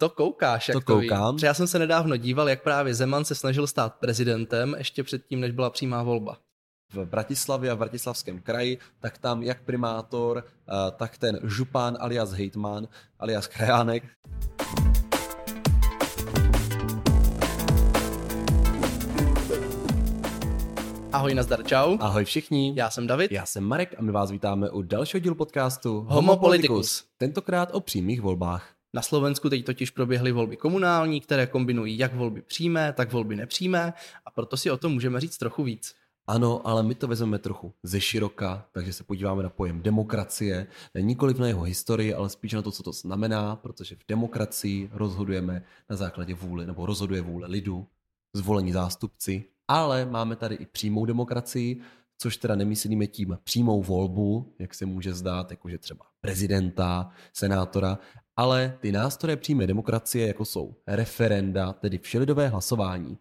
To koukáš, jak To to, to koukám. Ví. Já jsem se nedávno díval, jak právě Zeman se snažil stát prezidentem ještě předtím, než byla přímá volba. v Bratislavě a v Bratislavském kraji, tak tam jak primátor, eh, tak ten župán alias hejtman, alias krajánek, Ahoj, nazdar, čau. Ahoj všichni, Já jsem David. já jsem Marek a my vás vítáme u dalšího dílu podcastu Homo Politicus. Tentokrát o přímých volbách. Na Slovensku teď totiž proběhly volby komunální, které kombinují jak volby přímé, tak volby nepřímé a proto si o tom můžeme říct trochu víc. Ano, ale my to vezmeme trochu ze široka, takže se podíváme na pojem demokracie, nikoliv na jeho historii, ale spíš na to, co to znamená, protože v demokracii rozhodujeme na základě vůle, nebo rozhoduje vůle lidu, zvolení zástupci, ale máme tady i přímou demokracii, což teda nemyslíme tím přímou volbu, jak se může zdát, jakože třeba prezidenta, senátora, ale ty nástroje přímé demokracie, jako jsou referenda, tedy všelidové hlasování.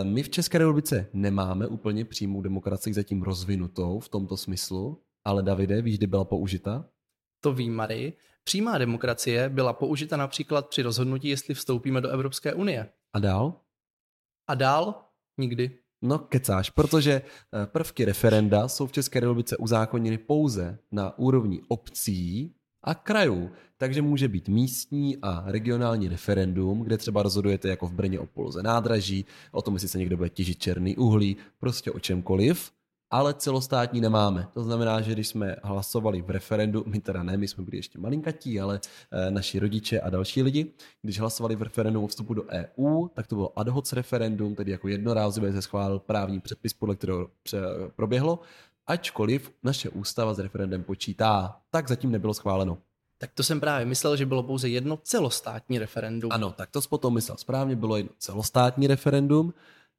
E, My v České republice nemáme úplně přímou demokracii zatím rozvinutou v tomto smyslu, ale Davide, víš, kdy byla použita? To ví Mary. Přímá demokracie byla použita například při rozhodnutí, jestli vstoupíme do Evropské unie. A dál? A dál? Nikdy. No kecáš, protože eh, prvky referenda jsou v České republice uzákoněny pouze na úrovni obcí a krajů. Takže může být místní a regionální referendum, kde třeba rozhodujete jako v Brně o poloze nádraží, o tom, jestli se někdo bude těžit černý uhlí, prostě o čemkoliv, ale celostátní nemáme. To znamená, že když jsme hlasovali v referendu, my teda ne, my jsme byli ještě malinkatí, ale eh, naši rodiče a další lidi, když hlasovali v referendu o vstupu do EU, tak to bylo ad hoc referendum, tedy jako jednorázově se schválil právní předpis, podle kterého proběhlo, ačkoliv naše ústava s referendem počítá, tak zatím nebylo schváleno. Tak to jsem právě myslel, že bylo pouze jedno celostátní referendum. Ano, tak to jsi potom myslel správně, bylo jedno celostátní referendum.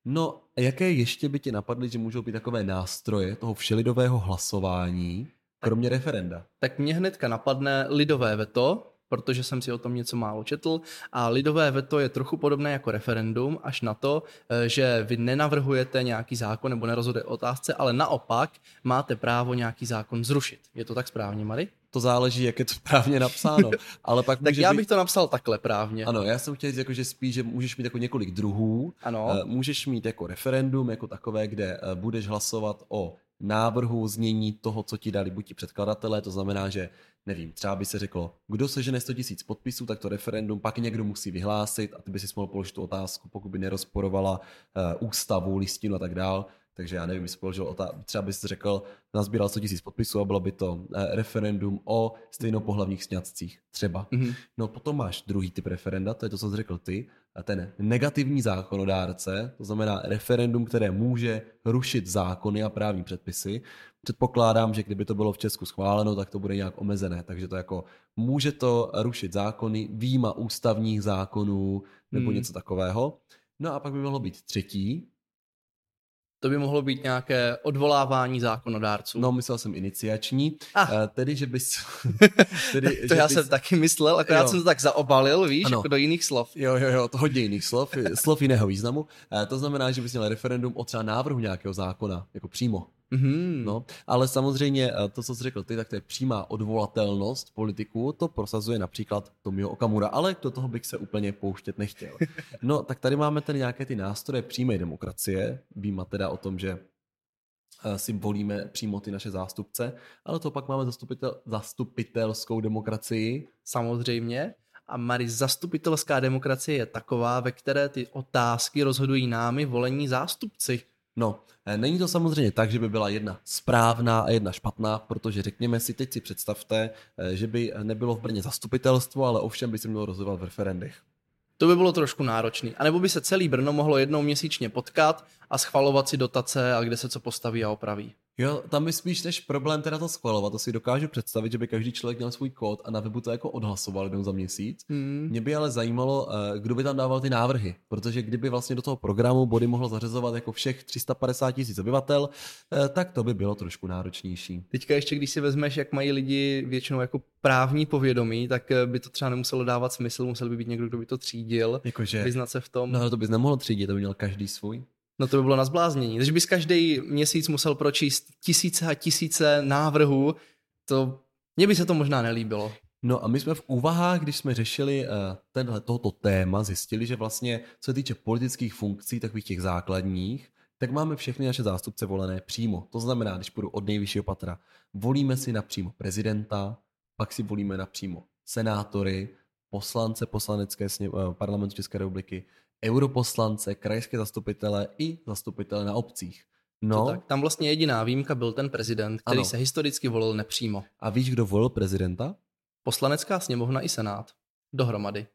No, a jaké ještě by ti napadly, že můžou být takové nástroje toho všelidového hlasování, kromě referenda? Tak mě hnedka napadne lidové veto, protože jsem si o tom něco málo četl a lidové veto je trochu podobné jako referendum, až na to, eh, že vy nenavrhujete nějaký zákon nebo nerozhoduje o otázce, ale naopak máte právo nějaký zákon zrušit. Je to tak správně, Mary? To záleží, jak je to správně napsáno. Ale pak Tak já být... bych to napsal takhle právně. Ano, já jsem chtěl říct, jako, že spíš, že můžeš mít jako několik druhů. Ano. Eh, Můžeš mít jako referendum, jako takové, kde eh, budeš hlasovat o návrhu znění toho, co ti dali buď ti předkladatelé, to znamená, že nevím, třeba by se řeklo, kdo sežene 100 000 podpisů, tak to referendum pak někdo musí vyhlásit a ty by si mohl položit tu otázku, pokud by nerozporovala uh, ústavu, listinu a tak dál. Takže já nevím, jestli položil otázku, třeba bys řekl, nazbíral 100 000 podpisů a bylo by to uh, referendum o stejnopohlavních sňatcích, třeba. Mhm. No potom máš druhý typ referenda, to je to, co jsi řekl ty, a ten negativní zákonodárce, to znamená referendum, které může rušit zákony a právní předpisy. Předpokládám, že kdyby to bylo v Česku schváleno, tak to bude nějak omezené, takže to jako může to rušit zákony, výjima ústavních zákonů nebo Hmm. něco takového. No a pak by mohlo být třetí, To by mohlo být nějaké odvolávání zákonodárců. no myslel jsem iniciační, Ah. eh, tedy že bys... tedy, to že já bys- jsem taky myslel, akorát Jo. jsem to tak zaobalil, víš, Ano. jako do jiných slov. Jo, jo, jo, to hodně jiných slov, slov jiného významu. Eh, To znamená, že bys měl referendum o třeba návrhu nějakého zákona, jako přímo. Mhm. No, ale samozřejmě eh, to, co jsi řekl ty, tak to je přímá odvolatelnost politiků, to prosazuje například Tomio Okamura, ale do toho bych se úplně pouštět nechtěl. No, tak tady máme tady nějaké ty nástroje přímé demokracie, výjima teda o tom, že eh, si volíme přímo ty naše zástupce, ale to pak máme zastupitel, zastupitelskou demokracii, Samozřejmě. A Mary, zastupitelská demokracie je taková, ve které ty otázky rozhodují námi volení zástupci. No, eh, není to samozřejmě tak, že by byla jedna správná a jedna špatná, protože řekněme si, teď si představte, eh, že by nebylo v Brně zastupitelstvo, ale ovšem by se mělo rozhodovat v referendech. To by bylo trošku náročný. A nebo by se celý Brno mohlo jednou měsíčně potkat a schvalovat si dotace a kde se co postaví a opraví. Jo, tam je spíš než problém teda to schvalovat, to si dokážu představit, že by každý člověk měl svůj kód a na webu to jako odhlasoval jednou za měsíc. Hmm. Mě by ale zajímalo, eh, kdo by tam dával ty návrhy, protože kdyby vlastně do toho programu body mohl zařazovat jako všech 350 tisíc obyvatel, eh, tak to by bylo trošku náročnější. Teďka ještě, když si vezmeš, jak mají lidi většinou jako právní povědomí, tak eh, by to třeba nemuselo dávat smysl, musel by být někdo, kdo by to třídil, Jakože, vyznat se v tom. no to bys nemohl třídit, to by měl každý svůj. No to by bylo na zbláznění. Když bys každý měsíc musel pročíst tisíce a tisíce návrhů, to mně by se to možná nelíbilo. No a my jsme v úvahách, když jsme řešili uh, tenhle, tohoto téma, zjistili, že vlastně, co se týče politických funkcí, takových těch základních, tak máme všechny naše zástupce volené přímo. To znamená, když půjdu od nejvyššího patra, volíme si napřímo prezidenta, pak si volíme napřímo senátory, poslance poslanecké sně, uh, parlamentu České republiky, europoslance, krajské zastupitele i zastupitele na obcích. No, tak. Tam vlastně jediná výjimka byl ten prezident, který ano. se historicky volil nepřímo. A víš, kdo volil prezidenta? Poslanecká sněmovna i senát. Dohromady.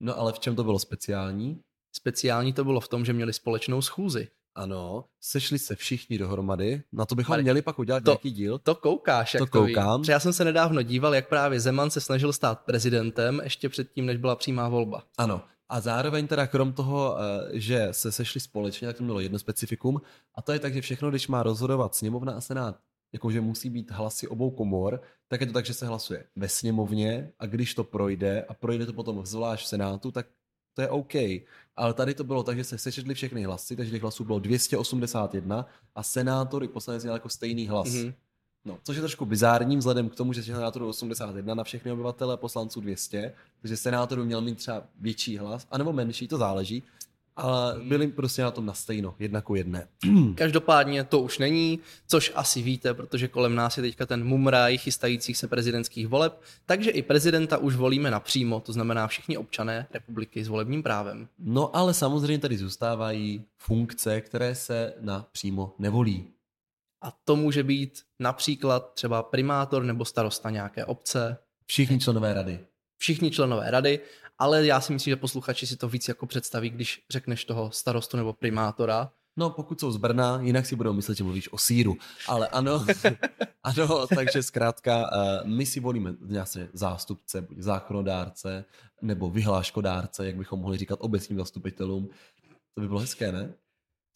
No ale v čem to bylo speciální? Speciální to bylo v tom, že měli společnou schůzi. Ano, sešli se všichni dohromady, na to bychom Mari, měli pak udělat to, nějaký díl. To koukáš, jak to, to koukám. Ví. Já jsem se nedávno díval, jak právě Zeman se snažil stát prezidentem ještě předtím, než byla přímá volba. Ano, a zároveň teda krom toho, eh, že se sešli společně, tak to mělo jedno specifikum, a to je tak, že všechno, když má rozhodovat sněmovna a senát, jakože musí být hlasy obou komor, tak je to tak, že se hlasuje ve sněmovně a když to projde a projde to potom zvlášť v senátu, tak to je OK. Ale tady to bylo tak, že se sečetli všechny hlasy, takže těch hlasů bylo 281 a senátor i poslanec měl jako stejný hlas. Mm-hmm. No, což je trošku bizární vzhledem k tomu, že senátorů 81 na všechny obyvatele, poslanců 200, takže senátorů měl mít třeba větší hlas, anebo menší, to záleží. Ale byli prostě na tom na stejno, jedna ku jedné. Každopádně to už není, což asi víte, protože kolem nás je teďka ten mumraj chystajících se prezidentských voleb, takže i prezidenta už volíme napřímo, to znamená všichni občané republiky s volebním právem. No ale samozřejmě tady zůstávají funkce, které se napřímo nevolí. A to může být například třeba primátor nebo starosta nějaké obce. Všichni členové rady. Všichni členové rady, ale já si myslím, že posluchači si to víc jako představí, když řekneš toho starostu nebo primátora. No, pokud jsou z Brna, jinak si budou myslet, že mluvíš o síru. Ale ano, ano, takže zkrátka eh, my si volíme nějaké zástupce, buď zákonodárce, nebo vyhláškodárce, jak bychom mohli říkat obecním zastupitelům. To by bylo hezké, ne?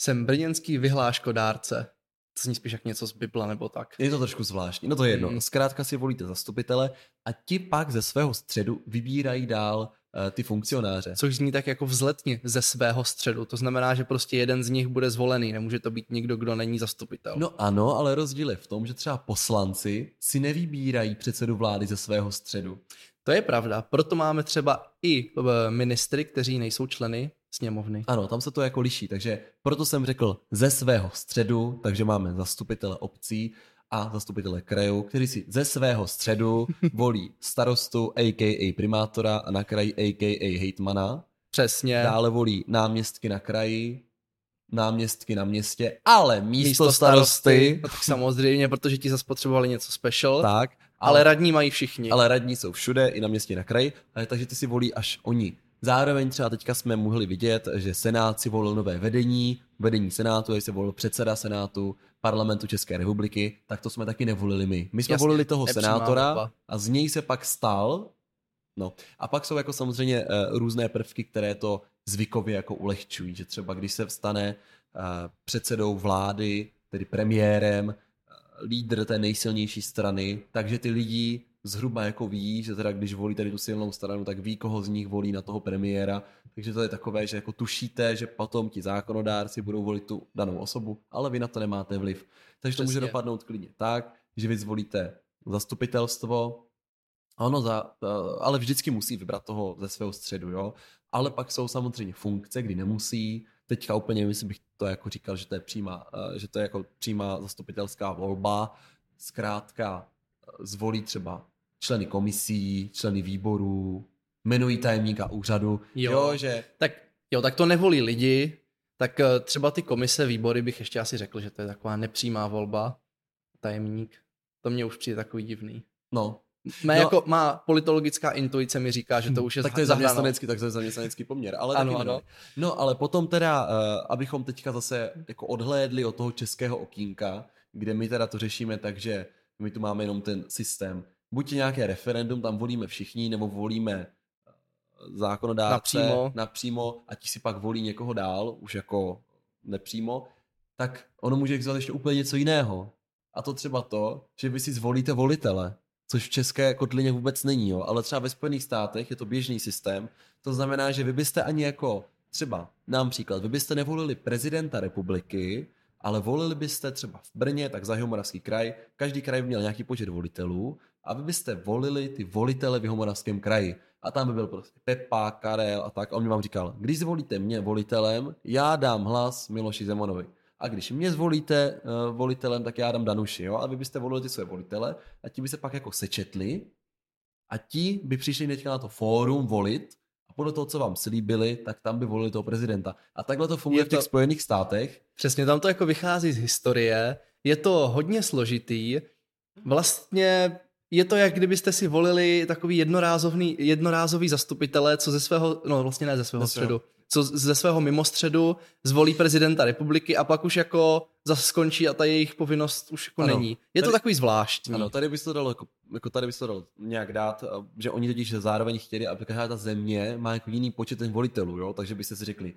Jsem brněnský vyhláškodárce to zní spíš jak něco z Bible nebo tak. Je to trošku zvláštní. No to je jedno. Mm. Zkrátka si volíte zastupitele a ti pak ze svého středu vybírají dál uh, ty funkcionáře. Což zní tak jako vzletně ze svého středu. To znamená, že prostě jeden z nich bude zvolený. Nemůže to být někdo, kdo není zastupitel. No ano, ale rozdíl je v tom, že třeba poslanci si nevybírají předsedu vlády ze svého středu. To je pravda. Proto máme třeba i eh, ministry, kteří nejsou členy sněmovny. Ano, tam se to jako liší, takže proto jsem řekl ze svého středu, takže máme zastupitele obcí a zastupitele krajů, kteří si ze svého středu volí starostu, a.k.a. primátora a na kraji a.k.a. hejtmana. Přesně. Dále volí náměstky na kraji, náměstky na městě, ale místo, místo starosty. starosty. No tak samozřejmě, protože ti zase potřebovali něco special. Tak. Ale, ale radní mají všichni. Ale radní jsou všude, i na městě, na kraji, takže ty si volí až oni. Zároveň třeba teďka jsme mohli vidět, že Senát si volil nové vedení, vedení Senátu, se volil předseda Senátu, parlamentu České republiky, tak to jsme taky nevolili my. My jsme Jasně, volili toho senátora a z něj se pak stal, no a pak jsou jako samozřejmě uh, různé prvky, které to zvykově jako ulehčují, že třeba když se vstane uh, předsedou vlády, tedy premiérem, uh, lídr té nejsilnější strany, takže ty lidi zhruba jako ví, že teda když volí tady tu silnou stranu, tak ví, koho z nich volí na toho premiéra. Takže to je takové, že jako tušíte, že potom ti zákonodárci budou volit tu danou osobu, ale vy na to nemáte vliv. Takže Přesně. to může dopadnout klidně tak, že vy zvolíte zastupitelstvo, ano, za, ale vždycky musí vybrat toho ze svého středu, jo. Ale pak jsou samozřejmě funkce, kdy nemusí. Teďka úplně myslím, bych to jako říkal, že to je přímá, že to je jako přímá zastupitelská volba. Zkrátka zvolí třeba členy komisí, členy výborů, jmenují tajemníka úřadu. Jo, jo že... Tak, jo, tak to nevolí lidi, tak eh, třeba ty komise, výbory bych ještě asi řekl, že to je taková nepřímá volba, tajemník. To mě už přijde takový divný. No. Má, no, jako, má politologická intuice mi říká, že to už je Tak to je zaměstnanecký, tak to je zaměstnanecký poměr. Ale ano, ano. No ale potom teda, uh, abychom teďka zase jako odhlédli od toho českého okýnka, kde my teda to řešíme tak, že my tu máme jenom ten systém. Buď nějaké referendum, tam volíme všichni, nebo volíme eh, zákonodárce napřímo. napřímo a ti si pak volí někoho dál, už jako nepřímo, tak ono může existovat ještě úplně něco jiného. A to třeba to, že vy si zvolíte volitele, což v české kotlině vůbec není, jo? ale třeba ve Spojených státech je to běžný systém. To znamená, že vy byste ani jako třeba, nám příklad, vy byste nevolili prezidenta republiky, ale volili byste třeba v Brně, tak za Jihomoravský kraj, každý kraj by měl nějaký počet volitelů a vy byste volili ty volitele v Jihomoravském kraji. A tam by byl prostě Pepa, Karel a tak. A on mi vám říkal, když zvolíte mě volitelem, já dám hlas Miloši Zemanovi. A když mě zvolíte uh, volitelem, tak já dám Danuši. Jo? A vy byste volili ty své volitele a ti by se pak jako sečetli a ti by přišli teďka na to fórum volit podle toho, co vám slíbili, tak tam by volili toho prezidenta. A takhle to funguje Je v těch to- Spojených státech. Přesně, tam to jako vychází z historie, je to hodně složitý, vlastně je to, jak kdybyste si volili takový jednorázový, jednorázový zastupitele, co ze svého, no vlastně ne ze svého Ze svého. Co ze svého mimostředu zvolí prezidenta republiky a pak už jako zase skončí a ta jejich povinnost už jako Ano. není. Je to Tady- takový zvláštní. Ano, tady by se to dalo, jako, jako tady by se to dalo nějak dát, že oni totiž zároveň chtěli, aby každá ta země má jako jiný počet těch volitelů, jo? takže byste si řekli,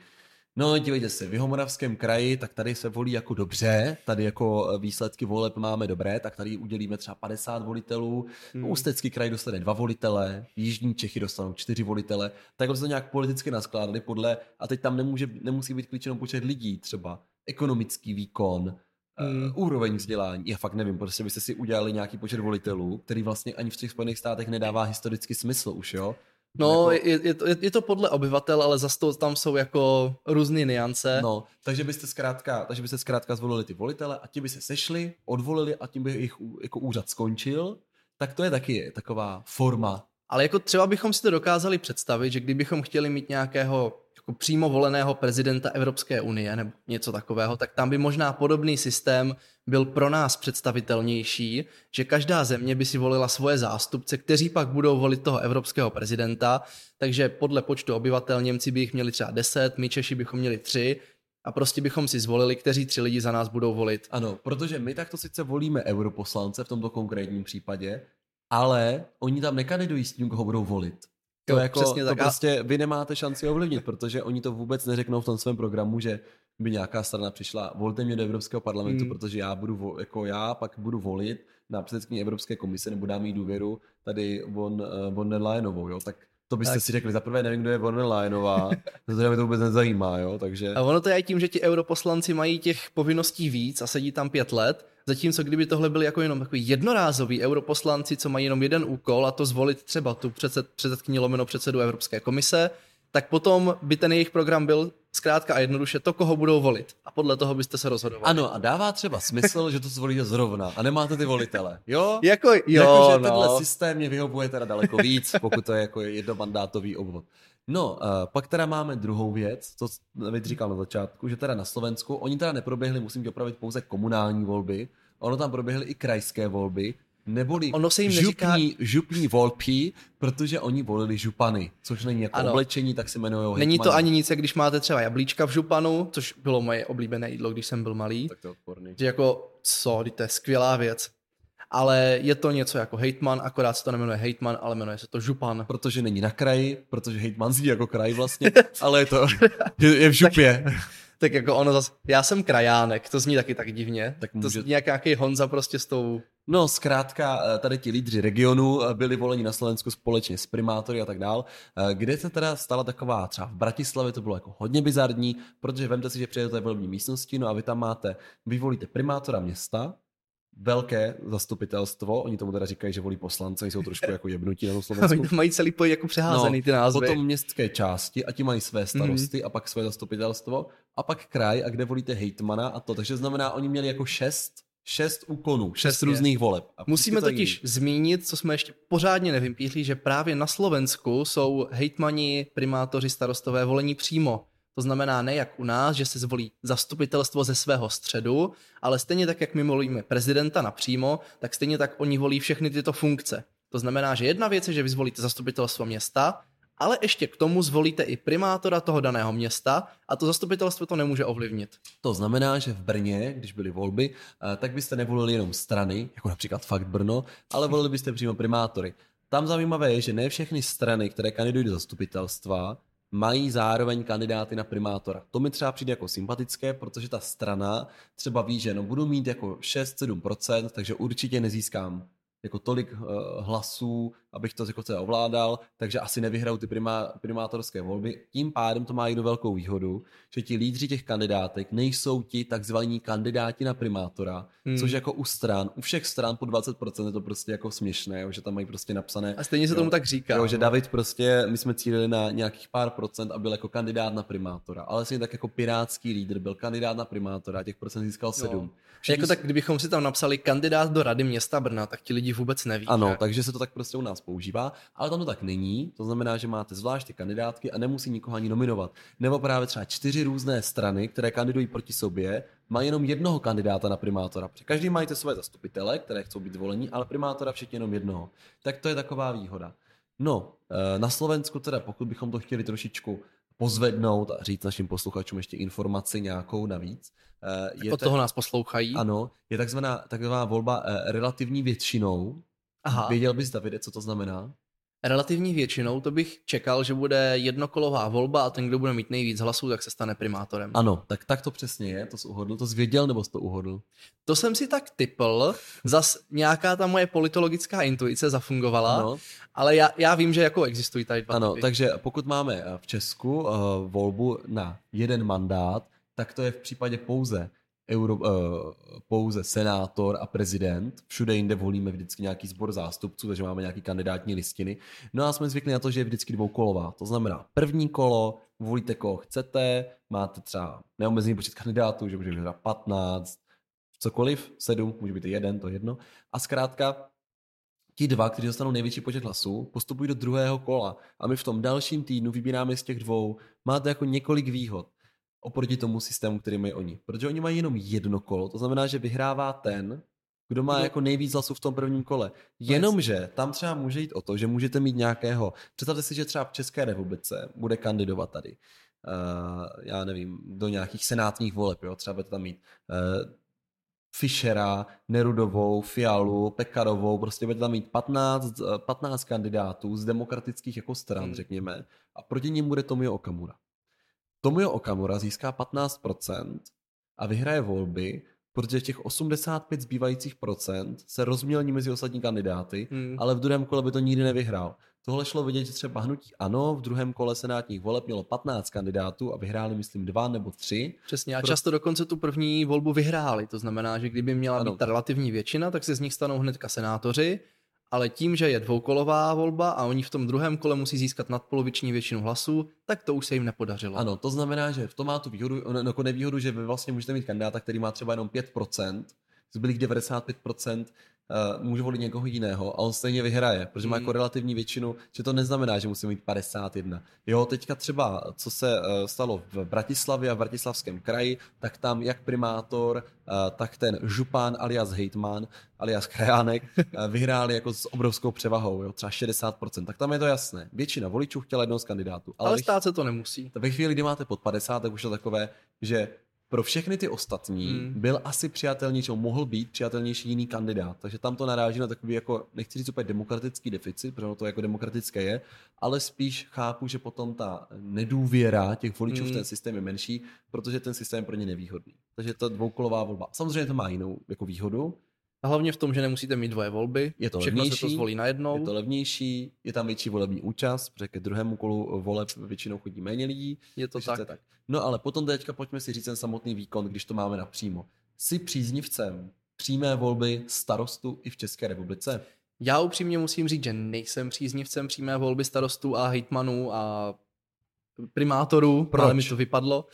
no dívejte se, v Jihomoravském kraji, tak tady se volí jako dobře, tady jako výsledky voleb máme dobré, tak tady udělíme třeba 50 volitelů, hmm. Ústecký kraj dostane dva volitele, Jižní Čechy dostanou čtyři volitele, takhle se to nějak politicky naskládali podle, a teď tam nemůže, nemusí být klíčenou počet lidí, třeba ekonomický výkon, Hmm. uh, úroveň vzdělání. Já fakt nevím, prostě byste si udělali nějaký počet volitelů, který vlastně ani v těch Spojených státech nedává historický smysl už, jo? No, Jako- je, je, to, je, je to podle obyvatel, ale zase to, tam jsou jako různé niance. No, takže byste zkrátka, takže byste zkrátka zvolili ty volitele a ti by se sešli, odvolili a tím by jejich ú- jako úřad skončil, tak to je taky taková forma. Ale jako třeba bychom si to dokázali představit, že kdybychom chtěli mít nějakého jako přímo voleného prezidenta Evropské unie nebo něco takového, tak tam by možná podobný systém byl pro nás představitelnější, že každá země by si volila svoje zástupce, kteří pak budou volit toho evropského prezidenta, takže podle počtu obyvatel Němci by jich měli třeba 10, my Češi bychom měli 3 a prostě bychom si zvolili, kteří tři lidi za nás budou volit. Ano, protože my takto sice volíme europoslance v tomto konkrétním případě, ale oni tam nekandidují s tím, koho budou volit. To, Jo, jako, přesně to tak. A- prostě vy nemáte šanci ovlivnit, protože oni to vůbec neřeknou v tom svém programu, že by nějaká strana přišla, volte mě do Evropského parlamentu, Hmm. protože já budu, vo- jako já pak budu volit na předsedkyni Evropské komise nebo dám jí důvěru tady von, uh, von der Leyenovou, jo, tak to byste Tak. si řekli, za prvé nevím, kdo je von der Leyenová, za druhé mě to vůbec nezajímá, jo, takže... A ono to je i tím, že ti europoslanci mají těch povinností víc a sedí tam pět let, zatímco kdyby tohle byli jako jenom takový jednorázový europoslanci, co mají jenom jeden úkol a to zvolit třeba tu předsed, předsedkyni lomeno předsedu Evropské komise, tak potom by ten jejich program byl zkrátka a jednoduše to, koho budou volit. A podle toho byste se rozhodovali. Ano, a dává třeba smysl, že to zvolíte zrovna a nemáte ty volitele, jo? Jako, jo, Jakože no. tenhle systém mě vyhovuje teda daleko víc, pokud to je jako jednomandátový obvod. No, uh, pak teda máme druhou věc, co David říkal na začátku, že teda na Slovensku, oni teda neproběhli, musím tě opravit, pouze komunální volby, ono tam proběhly i krajské volby, neboli Ono se jim župní, neříká- župní volby, protože oni volili župany, což není jako Ano. oblečení, tak se jmenují Není to hejtmani. ani nic, jak když máte třeba jablíčka v županu, což bylo moje oblíbené jídlo, když jsem byl malý. Tak to je odporný. Že jako, co, to je skvělá věc. Ale je to něco jako hejtman, akorát se to nemenuje hejtman, ale jmenuje se to župan. Protože není na kraji, protože hejtman zní jako kraj vlastně, ale je to je, je v župě. Tak jako ono zase, já jsem krajánek, to zní taky tak divně. Tak To může- zní jak nějaký Honza prostě s tou... No, zkrátka, eh, tady ti lídři regionu eh, byli voleni na Slovensku společně s primátory a tak dál, eh, kde se teda stala taková, třeba v Bratislavě to bylo jako hodně bizarní, protože vemte si, že přijedete do volební místnosti, no a vy tam máte, vy volíte primátora města, velké zastupitelstvo, oni tomu teda říkají, že volí poslance, jsou trošku jako jebnutí na tom Slovensku. Oni mají celý poj jako přeházený ty názvy. No, Potom městské části a ti mají své starosty mm-hmm. a pak své zastupitelstvo a pak kraj a kde volíte hejtmana a to. Takže znamená, oni měli jako šest, šest úkonů, šest Přesně. různých voleb. A Musíme totiž jiný. zmínit, co jsme ještě pořádně nevypíchli, že právě na Slovensku jsou hejtmani, primátoři, starostové volení přímo. To znamená ne jak u nás, že se zvolí zastupitelstvo ze svého středu, ale stejně tak, jak my volíme prezidenta napřímo, tak stejně tak oni volí všechny tyto funkce. To znamená, že jedna věc je, že vy zvolíte zastupitelstvo města, ale ještě k tomu zvolíte i primátora toho daného města a to zastupitelstvo to nemůže ovlivnit. To znamená, že v Brně, když byly volby, eh, tak byste nevolili jenom strany, jako například Fakt Brno, ale volili byste přímo primátory. Tam zajímavé je, že ne všechny strany, které kandidují do zastupitelstva, mají zároveň kandidáty na primátora. To mi třeba přijde jako sympatické, protože ta strana třeba ví, že no budu mít jako 6-7%, takže určitě nezískám jako tolik uh, hlasů, abych to jako celé ovládal, takže asi nevyhraju ty primá, primátorské volby. Tím pádem to má jednu velkou výhodu, že ti lídři těch kandidátek nejsou ti takzvaní kandidáti na primátora, hmm. což jako u stran, u všech stran po 20% je to prostě jako směšné, jo, že tam mají prostě napsané. A stejně se jo, tomu tak říká. Jo, že no. David prostě, my jsme cílili na nějakých pár procent a byl jako kandidát na primátora, ale stejně tak jako pirátský lídr byl kandidát na primátora, těch procent získal sedm. Jako tak, kdybychom si tam napsali kandidát do rady města Brna, tak ti lidi vůbec neví. Ano, že? takže se to tak prostě u nás používá, ale tam to tak není. To znamená, že máte zvlášť ty kandidátky a nemusí nikoho ani nominovat. Nebo právě třeba čtyři různé strany, které kandidují proti sobě, má jenom jednoho kandidáta na primátora. Protože každý mají své zastupitele, které chcou být zvolení, ale primátora všichni jenom jednoho. Tak to je taková výhoda. No, eh, na Slovensku teda, pokud bychom to chtěli trošičku pozvednout a říct našim posluchačům ještě informaci nějakou navíc. Eh, je Od toho nás poslouchají. Ano, je takzvaná, takzvaná volba eh, relativní většinou. Aha. Věděl bys, Davide, co to znamená? Relativní většinou to bych čekal, že bude jednokolová volba a ten, kdo bude mít nejvíc hlasů, tak se stane primátorem. Ano, tak, tak to přesně je, to jsi uhodl, to jsi věděl nebo jsi to uhodl? To jsem si tak typl, zas nějaká ta moje politologická intuice zafungovala, ano. ale já, já vím, že jako existují tady dva Ano, typy. takže pokud máme v Česku uh, volbu na jeden mandát, tak to je v případě pouze euro, uh, pouze senátor a prezident. Všude jinde volíme vždycky nějaký sbor zástupců, takže máme nějaký kandidátní listiny. No a jsme zvykli na to, že je vždycky dvoukolová. To znamená, první kolo volíte koho chcete, máte třeba neomezený počet kandidátů, že může být 15, cokoliv, 7, může být jeden, to jedno. A zkrátka ti dva, kteří dostanou největší počet hlasů, postupují do druhého kola. A my v tom dalším týdnu vybíráme z těch dvou. Máte jako několik výhod oproti tomu systému, který mají oni. Protože oni mají jenom jedno kolo, to znamená, že vyhrává ten, kdo má jako nejvíc hlasů v tom prvním kole. Jenomže tam třeba může jít o to, že můžete mít nějakého, představte si, že třeba v České republice bude kandidovat tady, uh, já nevím, do nějakých senátních voleb, jo, třeba budete tam mít uh, Fischera, Nerudovou, Fialu, Pekarovou, prostě budete tam mít 15, 15 kandidátů z demokratických jako stran, hmm. řekněme, a proti ním bude Tomio Okamura. Tomio Okamura získá 15% a vyhraje volby, protože těch 85 zbývajících procent se rozmělní mezi ostatní kandidáty, hmm. ale v druhém kole by to nikdy nevyhrál. Tohle šlo vidět, že třeba hnutí ano, v druhém kole senátních voleb mělo 15 kandidátů a vyhráli, myslím, dva nebo tři. Přesně, a Pro... často dokonce tu první volbu vyhráli. To znamená, že kdyby měla ano. být ta relativní většina, tak se z nich stanou hnedka senátoři ale tím, že je dvoukolová volba a oni v tom druhém kole musí získat nadpoloviční většinu hlasů, tak to už se jim nepodařilo. Ano, to znamená, že v tom má tu výhodu, jako nevýhodu, že vy vlastně můžete mít kandidáta, který má třeba jenom 5%, zbylých 95% uh, může volit někoho jiného a on stejně vyhraje, protože má hmm. jako relativní většinu, že to neznamená, že musí mít 51. Jo, teďka třeba, co se uh, stalo v Bratislavě a v Bratislavském kraji, tak tam jak primátor, uh, tak ten župán alias hejtman, alias krajánek, vyhráli jako s obrovskou převahou, jo, třeba 60%, tak tam je to jasné. Většina voličů chtěla jednoho z kandidátů. Ale, ale stát se to nemusí. Ve chvíli, kdy máte pod 50, tak už je to takové, že pro všechny ty ostatní hmm. byl asi přijatelnější, mohl být přijatelnější jiný kandidát. Takže tam to naráží na takový, jako, nechci říct úplně demokratický deficit, protože to jako demokratické je, ale spíš chápu, že potom ta nedůvěra těch voličů hmm. v ten systém je menší, protože ten systém je pro ně nevýhodný. Takže to dvoukolová volba. Samozřejmě to má jinou jako výhodu, hlavně v tom, že nemusíte mít dvoje volby, je to všechno levnější, se to zvolí najednou. Je to levnější, je tam větší volební účast, protože ke druhému kolu voleb většinou chodí méně lidí. Je to tak. tak. No ale potom teďka pojďme si říct ten samotný výkon, když to máme napřímo. Jsi příznivcem přímé volby starostu i v České republice? Já upřímně musím říct, že nejsem příznivcem přímé volby starostů a hejtmanů a primátorů, Proč? ale mi to vypadlo.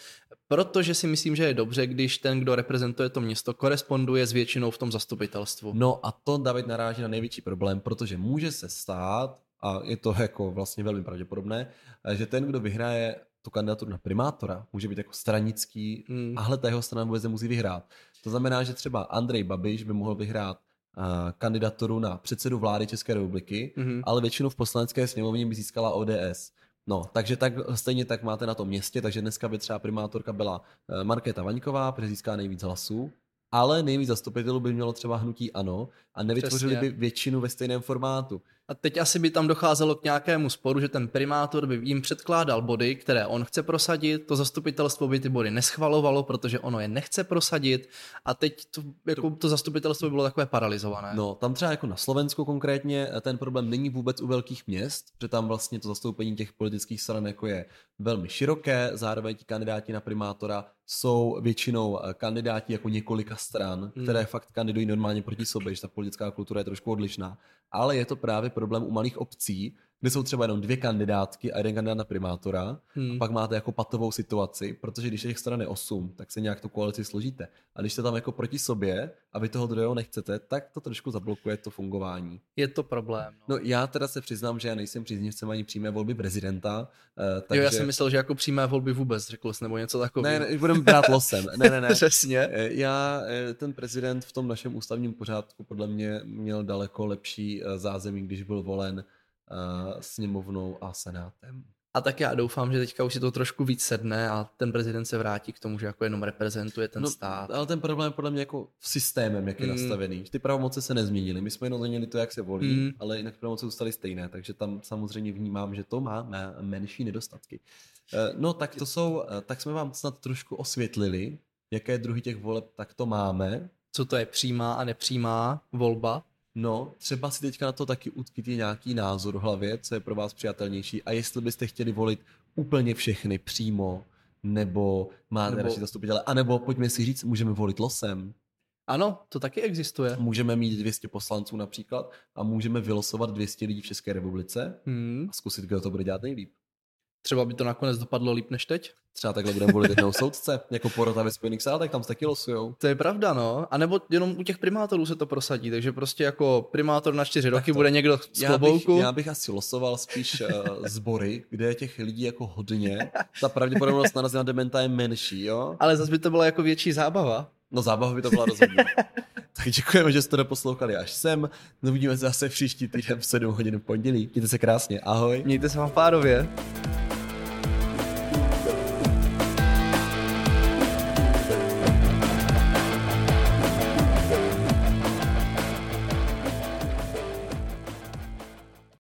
Protože si myslím, že je dobře, když ten, kdo reprezentuje to město, koresponduje s většinou v tom zastupitelstvu. No a to David naráží na největší problém, protože může se stát, a je to jako vlastně velmi pravděpodobné, že ten, kdo vyhraje tu kandidaturu na primátora, může být jako stranický hmm. a hle ta jeho strana vůbec nemusí vyhrát. To znamená, že třeba Andrej Babiš by mohl vyhrát uh, kandidaturu na předsedu vlády České republiky, hmm. ale většinu v poslanecké sněmovně by získala ODS. No, takže tak, stejně tak máte na tom městě, takže dneska by třeba primátorka byla eh, Markéta Vaňková, protože získá nejvíc hlasů, ale nejvíc zastupitelů by mělo třeba hnutí ANO a nevytvořili Přesně. by většinu ve stejném formátu. A teď asi by tam docházelo k nějakému sporu, že ten primátor by jim předkládal body, které on chce prosadit, to zastupitelstvo by ty body neschvalovalo, protože ono je nechce prosadit a teď to, jako to zastupitelstvo by bylo takové paralizované. No, tam třeba jako na Slovensku konkrétně eh, ten problém není vůbec u velkých měst, že tam vlastně to zastoupení těch politických stran jako je velmi široké, zároveň ti kandidáti na primátora jsou většinou eh, kandidáti jako několika stran, hmm. které fakt kandidují normálně proti sobě, že ta politická kultura je trošku odlišná. Ale je to právě problém u malých obcí, kde jsou třeba jenom dvě kandidátky a jeden kandidát na primátora hmm. a pak máte jako patovou situaci, protože když je těch stran je osm, tak se nějak tu koalici složíte. A když jste tam jako proti sobě a vy toho druhého nechcete, tak to trošku zablokuje to fungování. Je to problém. No, no já teda se přiznám, že já nejsem příznivcem ani přímé volby prezidenta. Uh, takže... Jo, já jsem myslel, že jako přímé volby vůbec, řekl jsi, nebo něco takového. Ne, ne budeme brát losem. Ne, ne, ne. Přesně. Eh, já, eh, ten prezident v tom našem ústavním pořádku podle mě měl daleko lepší zázemí, když byl volen sněmovnou a senátem. A tak já doufám, že teďka už si to trošku víc sedne a ten prezident se vrátí k tomu, že jako jenom reprezentuje ten no, stát. Ale ten problém je podle mě jako v systémem, jak je mm. nastavený. Ty pravomoci se nezměnily. My jsme jenom změnili to, jak se volí, mm. ale jinak pravomoci zůstaly stejné, takže tam samozřejmě vnímám, že to má, menší nedostatky. Eh, no tak to jsou, eh, tak jsme vám snad trošku osvětlili, jaké druhy těch voleb takto máme. Co to je přímá a nepřímá volba? No, třeba si teďka na to taky utkýtý nějaký názor v hlavě, co je pro vás přijatelnější a jestli byste chtěli volit úplně všechny přímo, nebo máte nebo... radši zastupitele, anebo pojďme si říct, můžeme volit losem. Ano, to taky existuje. Můžeme mít 200 poslanců například a můžeme vylosovat 200 lidí v České republice hmm. a zkusit, kdo to bude dělat nejlíp. Třeba by to nakonec dopadlo líp než teď? Třeba takhle budeme volit jednou soudce, jako porota ve Spojených státech, tam se taky losujou. To je pravda, no. A nebo jenom u těch primátorů se to prosadí, takže prostě jako primátor na čtyři roky to, bude někdo z já klobouku. Bych, já bych asi losoval spíš uh, sbory, kde je těch lidí jako hodně. Ta pravděpodobnost narazit na dementa je menší, jo? Ale zase by to byla jako větší zábava. No zábava by to byla rozhodně. tak děkujeme, že jste doposlouchali až sem. Uvidíme se zase příští týden v 7 hodin v pondělí. Mějte se krásně, ahoj. Mějte se vám párově.